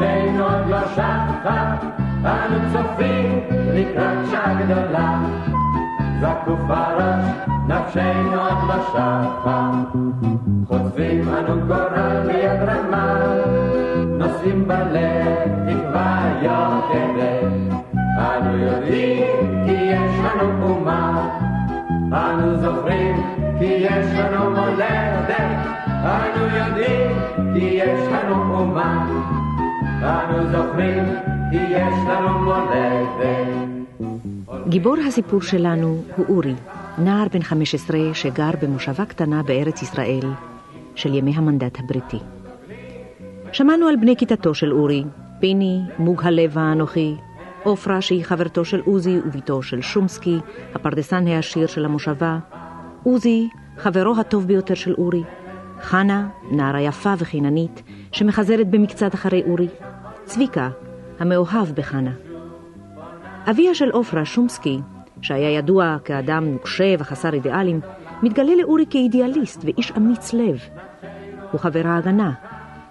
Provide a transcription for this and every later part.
הראש, נפשנו עוד לא שחה, אנו צופים לקראת שעה גדולה, זקוף הראש, נפשנו עוד לא שחה, חוטפים אנו גורל ביד רמה, נושאים בלב תקווה יוקדת. אנו יודעים כי יש לנו אומה, אנו זוכרים כי יש לנו מולדת. אנו יודעים כי יש לנו אומה, גיבור הסיפור שלנו הוא אורי, נער בן 15 שגר במושבה קטנה בארץ ישראל של ימי המנדט הבריטי. שמענו על בני כיתתו של אורי, פיני, מוג הלב האנוכי, עופרה שהיא חברתו של עוזי וביתו של שומסקי, הפרדסן העשיר של המושבה, עוזי, חברו הטוב ביותר של אורי, חנה, נערה יפה וחיננית, שמחזרת במקצת אחרי אורי, צביקה, המאוהב בחנה. אביה של עופרה, שומסקי, שהיה ידוע כאדם נוקשה וחסר אידיאלים, מתגלה לאורי כאידיאליסט ואיש אמיץ לב. הוא חבר ההגנה,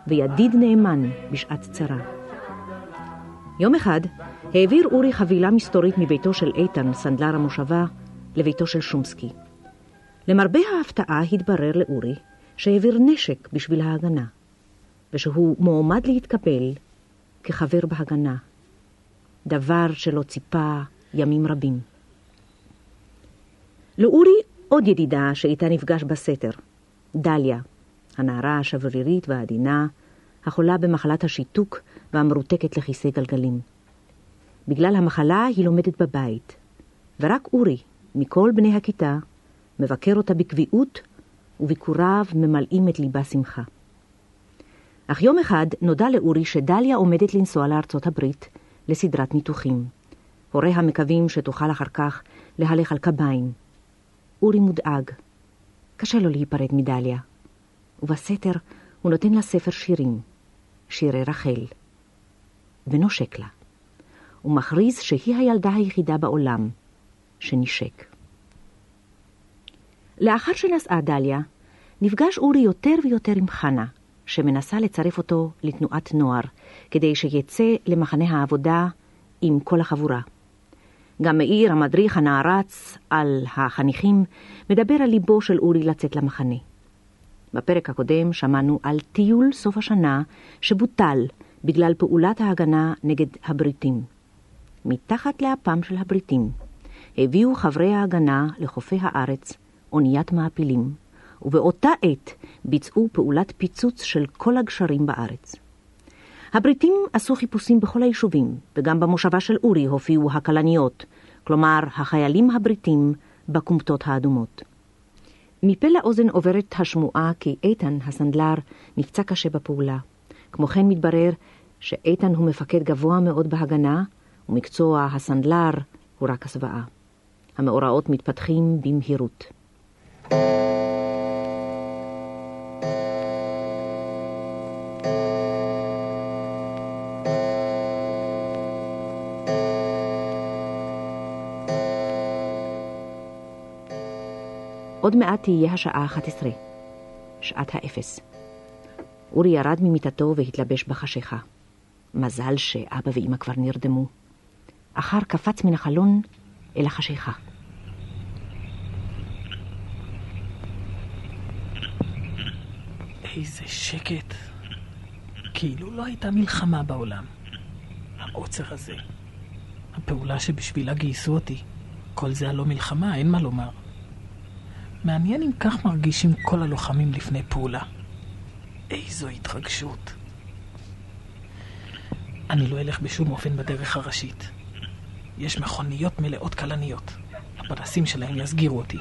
וידיד נאמן בשעת צרה. יום אחד העביר אורי חבילה מסתורית מביתו של איתן, סנדלר המושבה, לביתו של שומסקי. למרבה ההפתעה התברר לאורי שהעביר נשק בשביל ההגנה, ושהוא מועמד להתקבל כחבר בהגנה, דבר שלא ציפה ימים רבים. לאורי עוד ידידה שאיתה נפגש בסתר, דליה, הנערה השברירית והעדינה, החולה במחלת השיתוק והמרותקת לכיסא גלגלים. בגלל המחלה היא לומדת בבית, ורק אורי, מכל בני הכיתה, מבקר אותה בקביעות, וביקוריו ממלאים את ליבה שמחה. אך יום אחד נודע לאורי שדליה עומדת לנסוע לארצות הברית לסדרת ניתוחים. הוריה מקווים שתוכל אחר כך להלך על קביים. אורי מודאג. קשה לו להיפרד מדליה. ובסתר הוא נותן לה ספר שירים, שירי רחל, ונושק לה. הוא מכריז שהיא הילדה היחידה בעולם שנשק. לאחר שנסעה דליה, נפגש אורי יותר ויותר עם חנה, שמנסה לצרף אותו לתנועת נוער, כדי שיצא למחנה העבודה עם כל החבורה. גם מאיר, המדריך הנערץ על החניכים, מדבר על ליבו של אורי לצאת למחנה. בפרק הקודם שמענו על טיול סוף השנה שבוטל בגלל פעולת ההגנה נגד הבריטים. מתחת לאפם של הבריטים הביאו חברי ההגנה לחופי הארץ אוניית מעפילים, ובאותה עת ביצעו פעולת פיצוץ של כל הגשרים בארץ. הבריטים עשו חיפושים בכל היישובים, וגם במושבה של אורי הופיעו הכלניות, כלומר החיילים הבריטים בכומתות האדומות. מפה לאוזן עוברת השמועה כי איתן הסנדלר נפצע קשה בפעולה. כמו כן מתברר שאיתן הוא מפקד גבוה מאוד בהגנה, ומקצוע הסנדלר הוא רק הסוואה. המאורעות מתפתחים במהירות. עוד מעט תהיה השעה 11, שעת האפס. אורי ירד ממיטתו והתלבש בחשיכה. מזל שאבא ואמא כבר נרדמו. אחר קפץ מן החלון אל החשיכה. איזה שקט. כאילו לא הייתה מלחמה בעולם. העוצר הזה. הפעולה שבשבילה גייסו אותי. כל זה הלא מלחמה, אין מה לומר. מעניין אם כך מרגישים כל הלוחמים לפני פעולה. איזו התרגשות. אני לא אלך בשום אופן בדרך הראשית. יש מכוניות מלאות כלניות. הפנסים שלהם יסגירו אותי.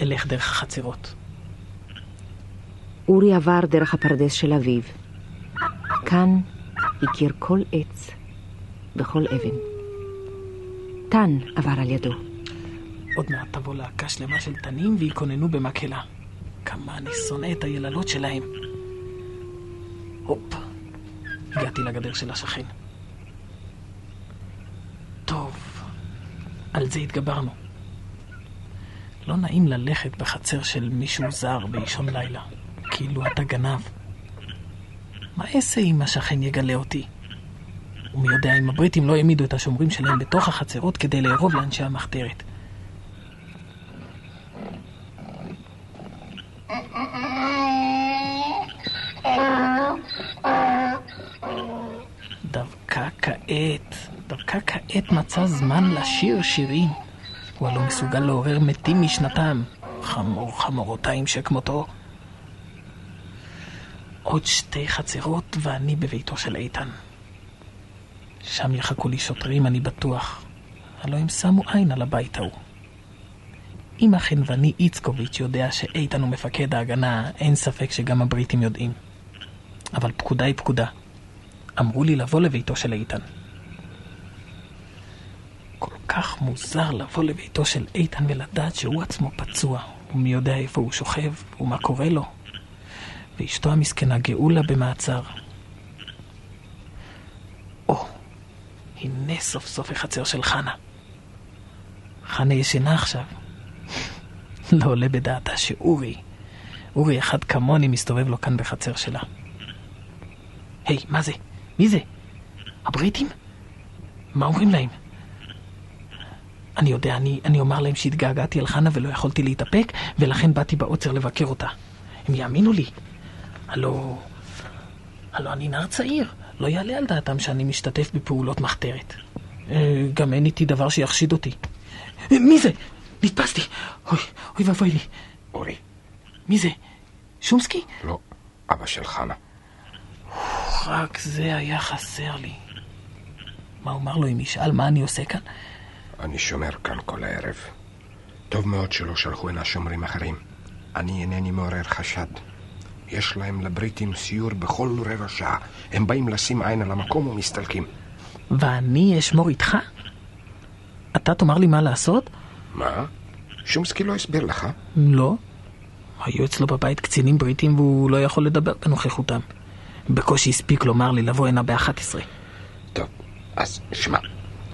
אלך דרך החצרות. אורי עבר דרך הפרדס של אביו. כאן הכיר כל עץ וכל אבן. טן עבר על ידו. עוד מעט תבוא להקה שלמה של תנים ויקוננו במקהלה. כמה אני שונא את היללות שלהם. הופ, הגעתי לגדר של השכן. טוב, על זה התגברנו. לא נעים ללכת בחצר של מישהו זר באישון לילה, כאילו אתה גנב. מה אעשה אם השכן יגלה אותי? ומי יודע אם הבריטים לא העמידו את השומרים שלהם בתוך החצרות כדי לארוב לאנשי המחתרת. כעת, דווקא כעת מצא זמן לשיר שירים. הוא הלא מסוגל לעורר מתים משנתם. חמור חמורותיים שכמותו. עוד שתי חצרות ואני בביתו של איתן. שם יחכו לי שוטרים, אני בטוח. הלא הם שמו עין על הבית ההוא. אם החנווני איצקוביץ' יודע שאיתן הוא מפקד ההגנה, אין ספק שגם הבריטים יודעים. אבל פקודה היא פקודה. אמרו לי לבוא לביתו של איתן. כך מוזר לבוא לביתו של איתן ולדעת שהוא עצמו פצוע, ומי יודע איפה הוא שוכב, ומה קורה לו. ואשתו המסכנה גאולה במעצר. או, הנה סוף סוף החצר של חנה. חנה ישנה עכשיו. לא עולה בדעתה שאורי, אורי אחד כמוני מסתובב לו כאן בחצר שלה. היי, מה זה? מי זה? הבריטים? מה אומרים להם? אני יודע, אני, אני אומר להם שהתגעגעתי אל חנה ולא יכולתי להתאפק, ולכן באתי בעוצר לבקר אותה. הם יאמינו לי. הלו... הלו אני נער צעיר. לא יעלה על דעתם שאני משתתף בפעולות מחתרת. אה, גם אין איתי דבר שיחשיד אותי. אה, מי זה? נתפסתי! אוי, אוי ואבוי לי. אורי, מי זה? שומסקי? לא, אבא של חנה. רק זה היה חסר לי. מה אומר לו אם ישאל מה אני עושה כאן? אני שומר כאן כל הערב. טוב מאוד שלא שלחו הנה שומרים אחרים. אני אינני מעורר חשד. יש להם לבריטים סיור בכל רבע שעה. הם באים לשים עין על המקום ומסתלקים. ואני אשמור איתך? אתה תאמר לי מה לעשות? מה? שומסקי לא הסביר לך? לא. היו אצלו בבית קצינים בריטים והוא לא יכול לדבר בנוכחותם. בקושי הספיק לומר לי לבוא הנה ב-11. טוב, אז שמע,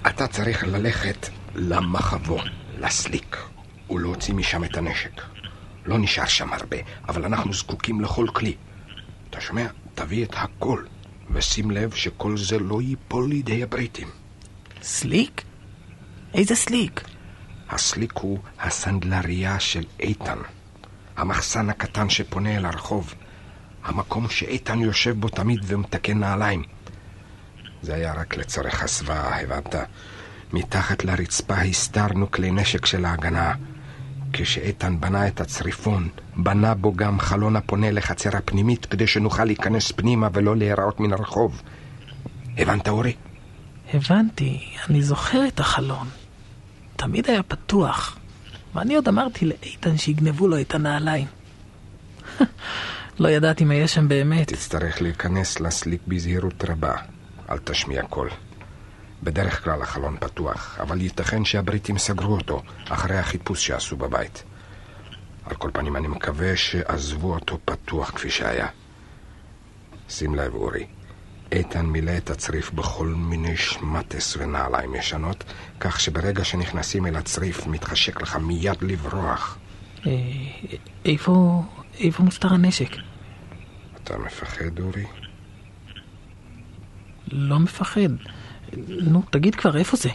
אתה צריך ללכת למחבוא, לסליק, ולהוציא משם את הנשק. לא נשאר שם הרבה, אבל אנחנו זקוקים לכל כלי. אתה שומע? תביא את הכל, ושים לב שכל זה לא ייפול לידי הבריטים. סליק? איזה סליק? הסליק הוא הסנדלריה של איתן. המחסן הקטן שפונה אל הרחוב. המקום שאיתן יושב בו תמיד ומתקן נעליים. זה היה רק לצורך הסוואה, הבנת? מתחת לרצפה הסתרנו כלי נשק של ההגנה. כשאיתן בנה את הצריפון, בנה בו גם חלון הפונה לחצר הפנימית כדי שנוכל להיכנס פנימה ולא להיראות מן הרחוב. הבנת, אורי? הבנתי, אני זוכר את החלון. תמיד היה פתוח. ואני עוד אמרתי לאיתן שיגנבו לו את הנעליים. לא ידעתי מה יש שם באמת. תצטרך להיכנס לסליק בזהירות רבה. אל תשמיע קול. בדרך כלל החלון פתוח, אבל ייתכן שהבריטים סגרו אותו אחרי החיפוש שעשו בבית. על כל פנים, אני מקווה שעזבו אותו פתוח כפי שהיה. שים לב, אורי, איתן מילא את הצריף בכל מיני שמטס ונעליים ישנות, כך שברגע שנכנסים אל הצריף מתחשק לך מיד לברוח. אה, איפה, איפה מוסתר הנשק? אתה מפחד, אורי? לא מפחד. נו, תגיד כבר, איפה זה?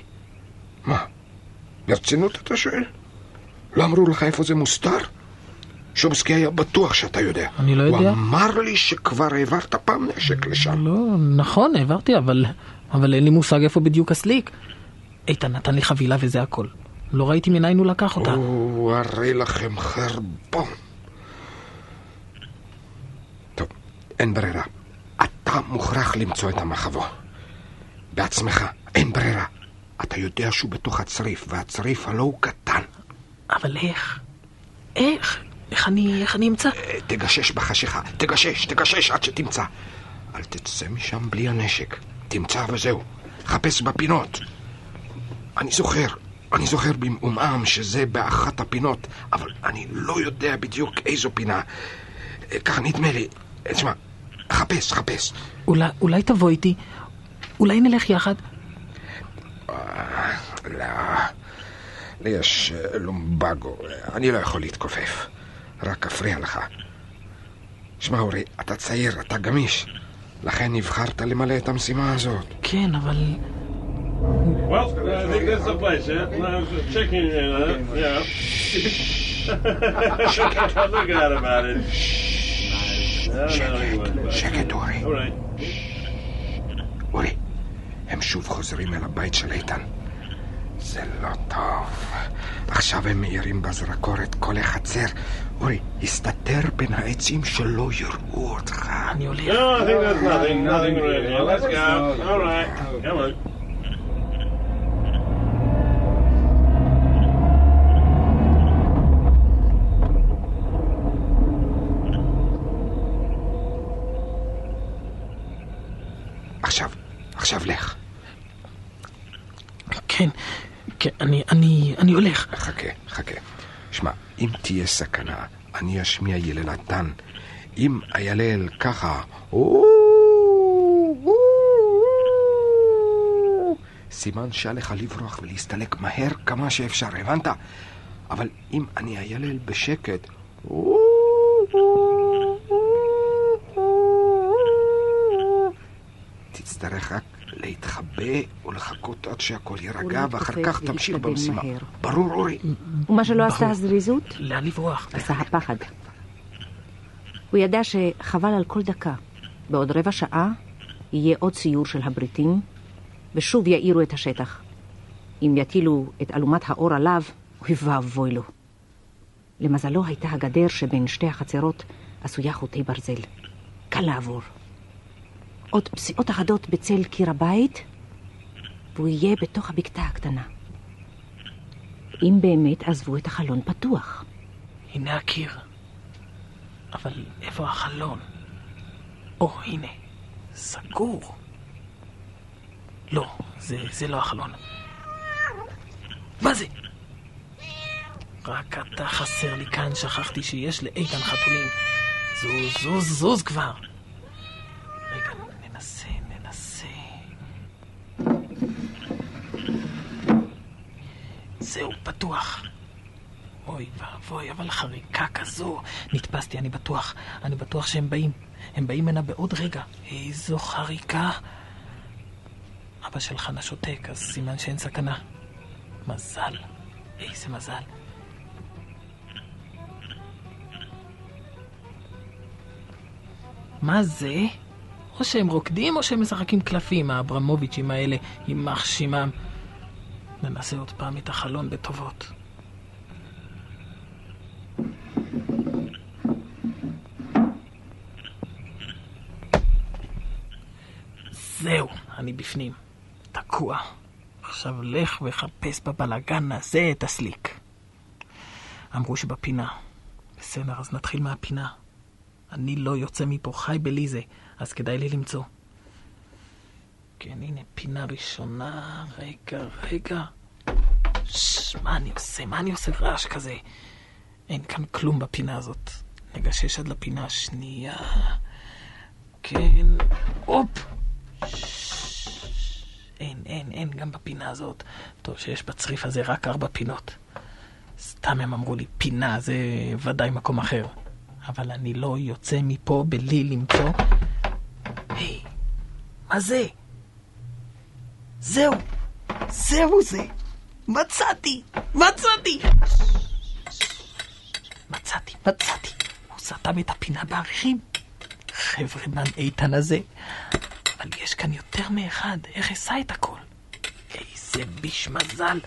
מה? ברצינות אתה שואל? לא אמרו לך איפה זה מוסתר? שומסקי היה בטוח שאתה יודע. אני לא יודע. הוא אמר לי שכבר העברת פעם נשק לשם. לא, נכון, העברתי, אבל, אבל אין לי מושג איפה בדיוק הסליק. איתן נתן לי חבילה וזה הכל. לא ראיתי מניין הוא לקח אותה. או, הרי לכם חרבון. טוב, אין ברירה. אתה מוכרח למצוא את המחבוא. בעצמך, אין ברירה. אתה יודע שהוא בתוך הצריף, והצריף הלא הוא קטן. אבל איך? איך? איך אני, איך אני אמצא? אה, תגשש בחשיכה, תגשש, תגשש עד שתמצא. אל תצא משם בלי הנשק. תמצא וזהו. חפש בפינות. אני זוכר, אני זוכר במעומעם שזה באחת הפינות, אבל אני לא יודע בדיוק איזו פינה. אה, ככה נדמה לי. תשמע, חפש, חפש. אולי, אולי תבוא איתי? אולי נלך יחד? לא, לי יש אה, לומבגו, אני לא יכול להתכופף. רק אפריע לך. שמע, אורי, אתה צעיר, אתה גמיש. לכן נבחרת למלא את המשימה הזאת. כן, אבל... Well, I think this is the place, yeah? No, I was checking in on it, yeah. Forgot about it. No, no, he was. שקט, אורי. שוב חוזרים אל הבית של איתן. זה לא טוב. עכשיו הם מאירים בזרקור את כל החצר. אורי, הסתתר בין העצים שלא יראו אותך. אני הולך. No, I think that's nothing. Nothing around here. Let's go. All right. Come on. עכשיו, עכשיו לך. כן, כן, אני, אני, אני הולך. חכה, חכה. שמע, אם תהיה סכנה, אני אשמיע יללתן. אם איילל ככה, סימן שעליך לברוח ולהסתלק מהר כמה שאפשר, הבנת? אבל אם אני איילל בשקט, "או, או, להתחבא ולחכות עד שהכל יירגע, ואחר כך תמשיך במשימה. מהר. ברור, אורי? ומה שלא. עשה הזריזות, לאן לברוח? עשה הפחד. הוא ידע שחבל על כל דקה. בעוד רבע שעה יהיה עוד סיור של הבריטים, ושוב יאירו את השטח. אם יטילו את אלומת האור עליו, אוי ואבוי לו. למזלו הייתה הגדר שבין שתי החצרות עשויה חוטי ברזל. קל לעבור. עוד פסיעות אחדות בצל קיר הבית, והוא יהיה בתוך הבקתה הקטנה. אם באמת עזבו את החלון פתוח. הנה הקיר. אבל איפה החלון? או, הנה. סגור. לא, זה, זה לא החלון. מה זה? רק אתה חסר לי כאן, שכחתי שיש לאיתן חתולים. זוז, זוז, זוז כבר. רגע, ננסה, ננסה. זהו, פתוח. אוי ואבוי, אבל חריקה כזו. נתפסתי, אני בטוח. אני בטוח שהם באים. הם באים הנה בעוד רגע. איזו חריקה. אבא של חנה שותק, אז סימן שאין סכנה. מזל. איזה מזל. מה זה? או שהם רוקדים או שהם משחקים קלפים, האברמוביצ'ים האלה, יימח שמם. ננסה עוד פעם את החלון בטובות. זהו, אני בפנים. תקוע. עכשיו לך וחפש בבלגן הזה את הסליק. אמרו שבפינה. בסדר, אז נתחיל מהפינה. אני לא יוצא מפה חי בלי זה, אז כדאי לי למצוא. כן, הנה פינה ראשונה. רגע, רגע. ש, מה אני עושה? מה אני עושה רעש כזה? אין כאן כלום בפינה הזאת. נגשש עד לפינה השנייה. כן, הופ. אין, אין, אין גם בפינה הזאת. טוב שיש בצריף הזה רק ארבע פינות. סתם הם אמרו לי, פינה זה ודאי מקום אחר. אבל אני לא יוצא מפה בלי למצוא... היי, מה זה? זהו, זהו זה. מצאתי, מצאתי. מצאתי, מצאתי. הוא סתם את הפינה בעריכים. חבר'ה, מן איתן הזה. אבל יש כאן יותר מאחד, איך אשא את הכל? איזה ביש מזל.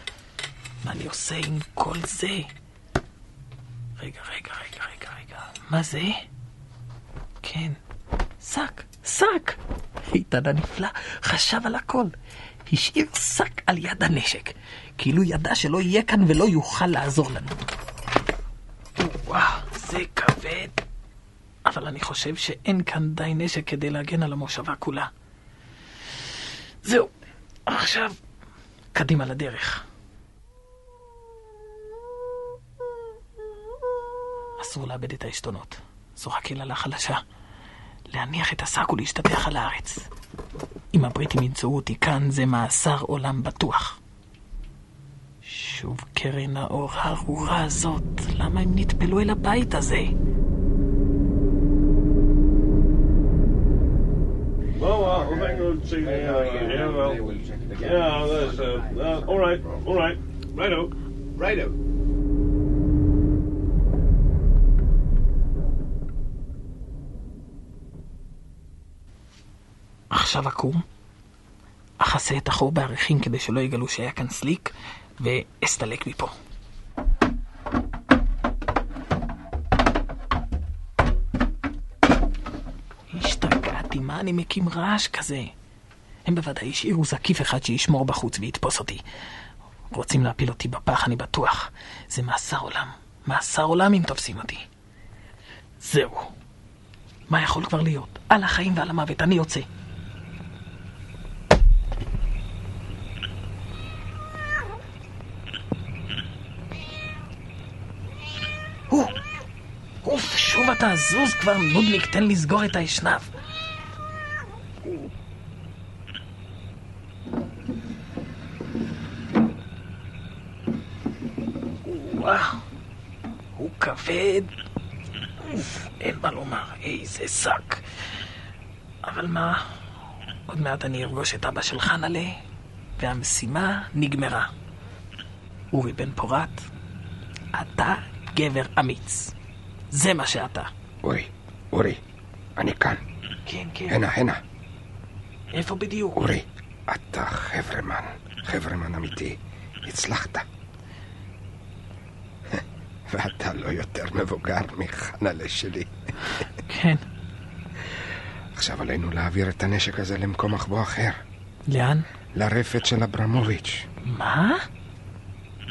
מה אני עושה עם כל זה? רגע, רגע, רגע, רגע, רגע. מה זה? כן, שק, שק. איתן הנפלא חשב על הכל. השאיר שק על יד הנשק, כאילו ידע שלא יהיה כאן ולא יוכל לעזור לנו. וואו, זה כבד, אבל אני חושב שאין כאן די נשק כדי להגן על המושבה כולה. זהו, עכשיו, קדימה לדרך. אסור לאבד את העשתונות. זו רק יללה חלשה. להניח את השק ולהשתטח על הארץ. אם הבריטים ימצאו אותי כאן, זה מאסר עולם בטוח. שוב קרן האור הארורה הזאת, למה הם נטפלו אל הבית הזה? Well, we're back to see. Uh, yeah, well, yeah, that's, uh, uh, all right, all right, righto. Righto. עכשיו אקום, אכסה את החור בעריכים כדי שלא יגלו שהיה כאן סליק, ואסתלק מפה. השתגעתי, מה אני מקים רעש כזה? הם בוודאי השאירו זקיף אחד שישמור בחוץ ויתפוס אותי. רוצים להפיל אותי בפח, אני בטוח. זה מאסר עולם. מאסר עולם אם תופסים אותי. זהו. מה יכול כבר להיות? על החיים ועל המוות, אני יוצא. שוב אתה זוז כבר, נודניק, תן לסגור את האשנב. וואו, הוא כבד. אין מה לומר, איזה שק. אבל מה, עוד מעט אני אפגוש את אבא של חנה'לה, והמשימה נגמרה. אורי בן פורת, אתה גבר אמיץ. זה מה שאתה. אורי, אורי, אני כאן. כן, כן. הנה, הנה. איפה בדיוק? אורי, אתה חברמן, חברמן אמיתי. הצלחת. ואתה לא יותר מבוגר מחנה'לה שלי. כן. עכשיו עלינו להעביר את הנשק הזה למקום מחבוא אחר. לאן? לרפת של אברמוביץ'. מה?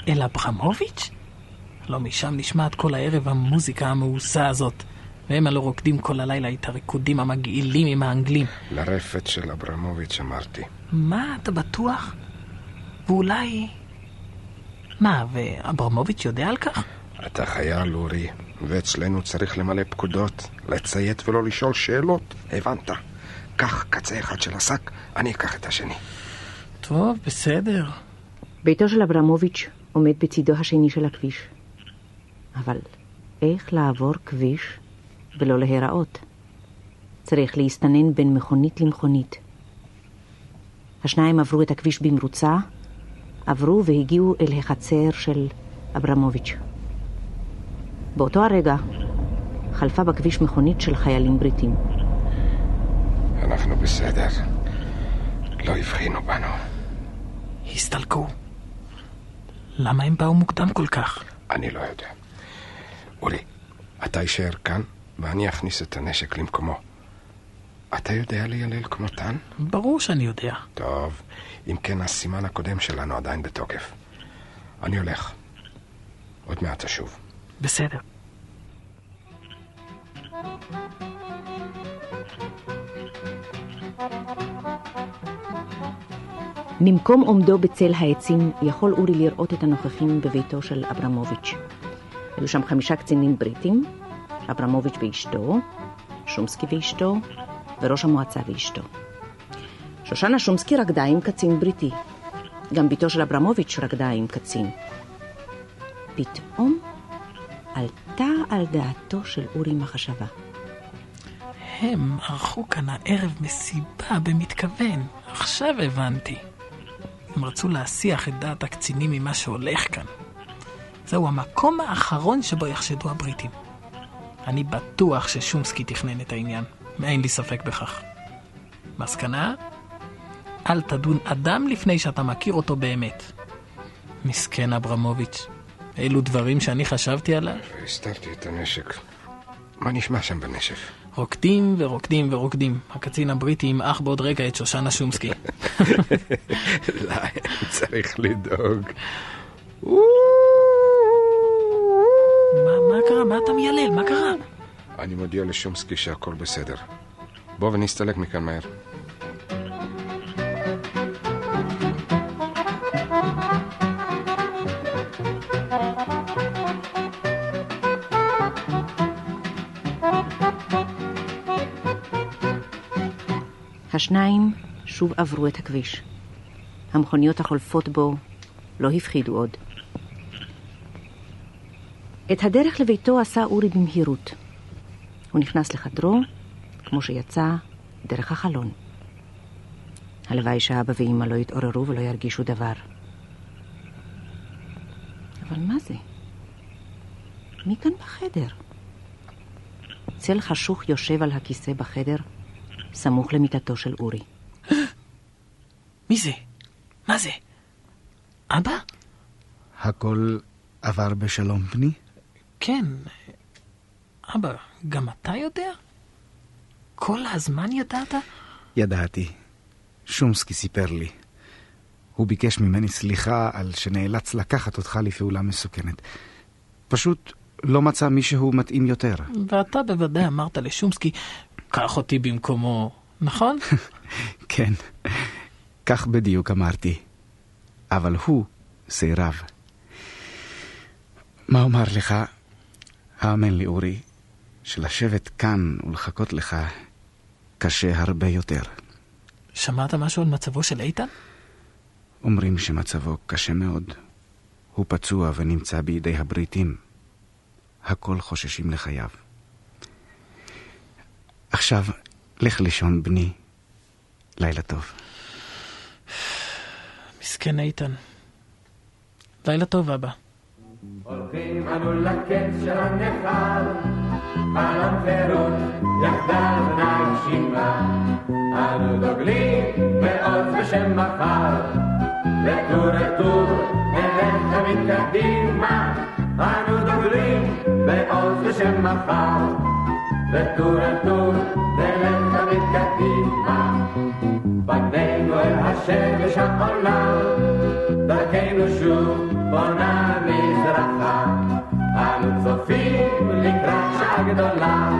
אל אברמוביץ'? לא משם נשמעת כל הערב המוזיקה המאוסה הזאת. והם הלא רוקדים כל הלילה את הריקודים המגעילים עם האנגלים. לרפת של אברמוביץ' אמרתי. מה, אתה בטוח? ואולי... מה, ואברמוביץ' יודע על כך? אתה חייל, אורי, ואצלנו צריך למלא פקודות, לציית ולא לשאול שאלות. הבנת? קח קצה אחד של השק, אני אקח את השני. טוב, בסדר. ביתו של אברמוביץ' עומד בצידו השני של הכביש. אבל איך לעבור כביש ולא להיראות? צריך להסתנן בין מכונית למכונית. השניים עברו את הכביש במרוצה, עברו והגיעו אל החצר של אברמוביץ'. באותו הרגע חלפה בכביש מכונית של חיילים בריטים. אנחנו בסדר. לא הבחינו בנו. הסתלקו. למה הם באו מוקדם כל כך? אני לא יודע. אורי, אתה יישאר כאן, ואני אכניס את הנשק למקומו. אתה יודע ליילל כמותן? ברור שאני יודע. טוב, אם כן הסימן הקודם שלנו עדיין בתוקף. אני הולך. עוד מעט אשוב. בסדר. ממקום עומדו בצל העצים יכול אורי לראות את הנוכחים בביתו של אברמוביץ'. היו שם חמישה קצינים בריטים, אברמוביץ' ואשתו, שומסקי ואשתו, וראש המועצה ואשתו. שושנה שומסקי רקדה עם קצין בריטי. גם בתו של אברמוביץ' רקדה עם קצין. פתאום עלתה על דעתו של אורי מחשבה. הם ערכו כאן הערב מסיבה במתכוון. עכשיו הבנתי. הם רצו להסיח את דעת הקצינים ממה שהולך כאן. זהו המקום האחרון שבו יחשדו הבריטים. אני בטוח ששומסקי תכנן את העניין, ואין לי ספק בכך. מסקנה? אל תדון אדם לפני שאתה מכיר אותו באמת. מסכן אברמוביץ', אלו דברים שאני חשבתי עליו. הסתרתי את הנשק. מה נשמע שם בנשף? רוקדים ורוקדים ורוקדים. הקצין הבריטי ימעך בעוד רגע את שושנה שומסקי. להם צריך לדאוג. קרה? מה אתה מיילל? מה קרה? אני מודיע לשומסקי שהכל בסדר. בוא ונסתלק מכאן מהר. השניים שוב עברו את הכביש. המכוניות החולפות בו לא הפחידו עוד. את הדרך לביתו עשה אורי במהירות. הוא נכנס לחדרו, כמו שיצא, דרך החלון. הלוואי שאבא ואמא לא יתעוררו ולא ירגישו דבר. אבל מה זה? מי כאן בחדר? צל חשוך יושב על הכיסא בחדר, סמוך למיטתו של אורי. מי זה? מה זה? אבא? הכל עבר בשלום, בני? כן. אבא, גם אתה יודע? כל הזמן ידעת? ידעתי. שומסקי סיפר לי. הוא ביקש ממני סליחה על שנאלץ לקחת אותך לפעולה מסוכנת. פשוט לא מצא מישהו מתאים יותר. ואתה בוודאי אמרת לשומסקי, קח אותי במקומו, נכון? כן, כך בדיוק אמרתי. אבל הוא סירב. מה אומר לך? האמן לי, אורי, שלשבת כאן ולחכות לך קשה הרבה יותר. שמעת משהו על מצבו של איתן? אומרים שמצבו קשה מאוד. הוא פצוע ונמצא בידי הבריטים. הכל חוששים לחייו. עכשיו, לך לישון, בני. לילה טוב. מסכן איתן. לילה טוב, אבא. הולכים אנו לקץ של הנכר, חלום חירות יחדיו נגשימה. אנו דוגלים בעוז בשם מחר, לטור לטור נלך תמיד קדימה. אנו דוגלים בעוז בשם מחר, לטור לטור נלך תמיד קדימה. פנינו אל השמש העולה, דרכנו שוב בונה מזרחה. אנו צופים לקראת שעה גדולה,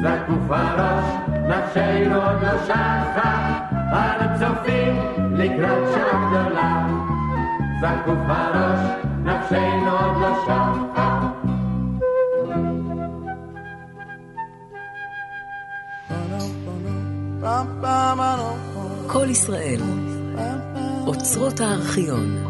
זקוף הראש, נפשנו עוד לא שחה. אנו צופים לקראת שעה גדולה, זקוף הראש, נפשנו עוד לא שחה. כל ישראל, אוצרות הארכיון.